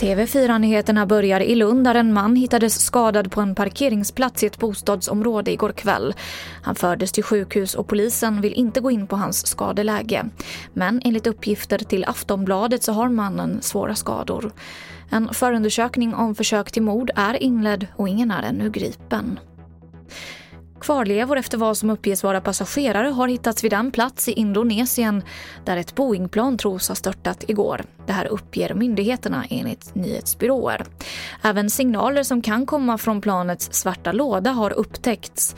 TV4-nyheterna börjar i Lund där en man hittades skadad på en parkeringsplats i ett bostadsområde igår kväll. Han fördes till sjukhus och polisen vill inte gå in på hans skadeläge. Men enligt uppgifter till Aftonbladet så har mannen svåra skador. En förundersökning om försök till mord är inledd och ingen är ännu gripen. Kvarlevor efter vad som uppges vara passagerare har hittats vid en plats i Indonesien där ett Boeingplan tros ha störtat igår. Det här uppger myndigheterna enligt nyhetsbyråer. Även signaler som kan komma från planets svarta låda har upptäckts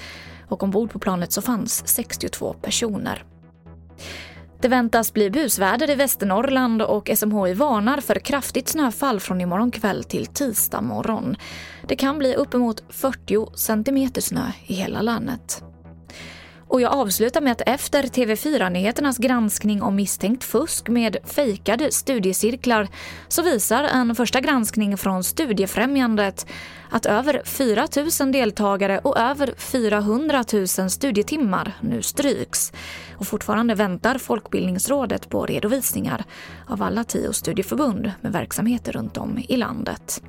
och ombord på planet så fanns 62 personer. Det väntas bli busväder i Västernorrland och SMHI varnar för kraftigt snöfall från imorgon kväll till tisdag morgon. Det kan bli uppemot 40 centimeter snö i hela länet. Och jag avslutar med att efter TV4-nyheternas granskning om misstänkt fusk med fejkade studiecirklar så visar en första granskning från Studiefrämjandet att över 4 000 deltagare och över 400 000 studietimmar nu stryks. Och fortfarande väntar Folkbildningsrådet på redovisningar av alla tio studieförbund med verksamheter runt om i landet.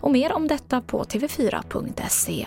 Och mer om detta på tv4.se.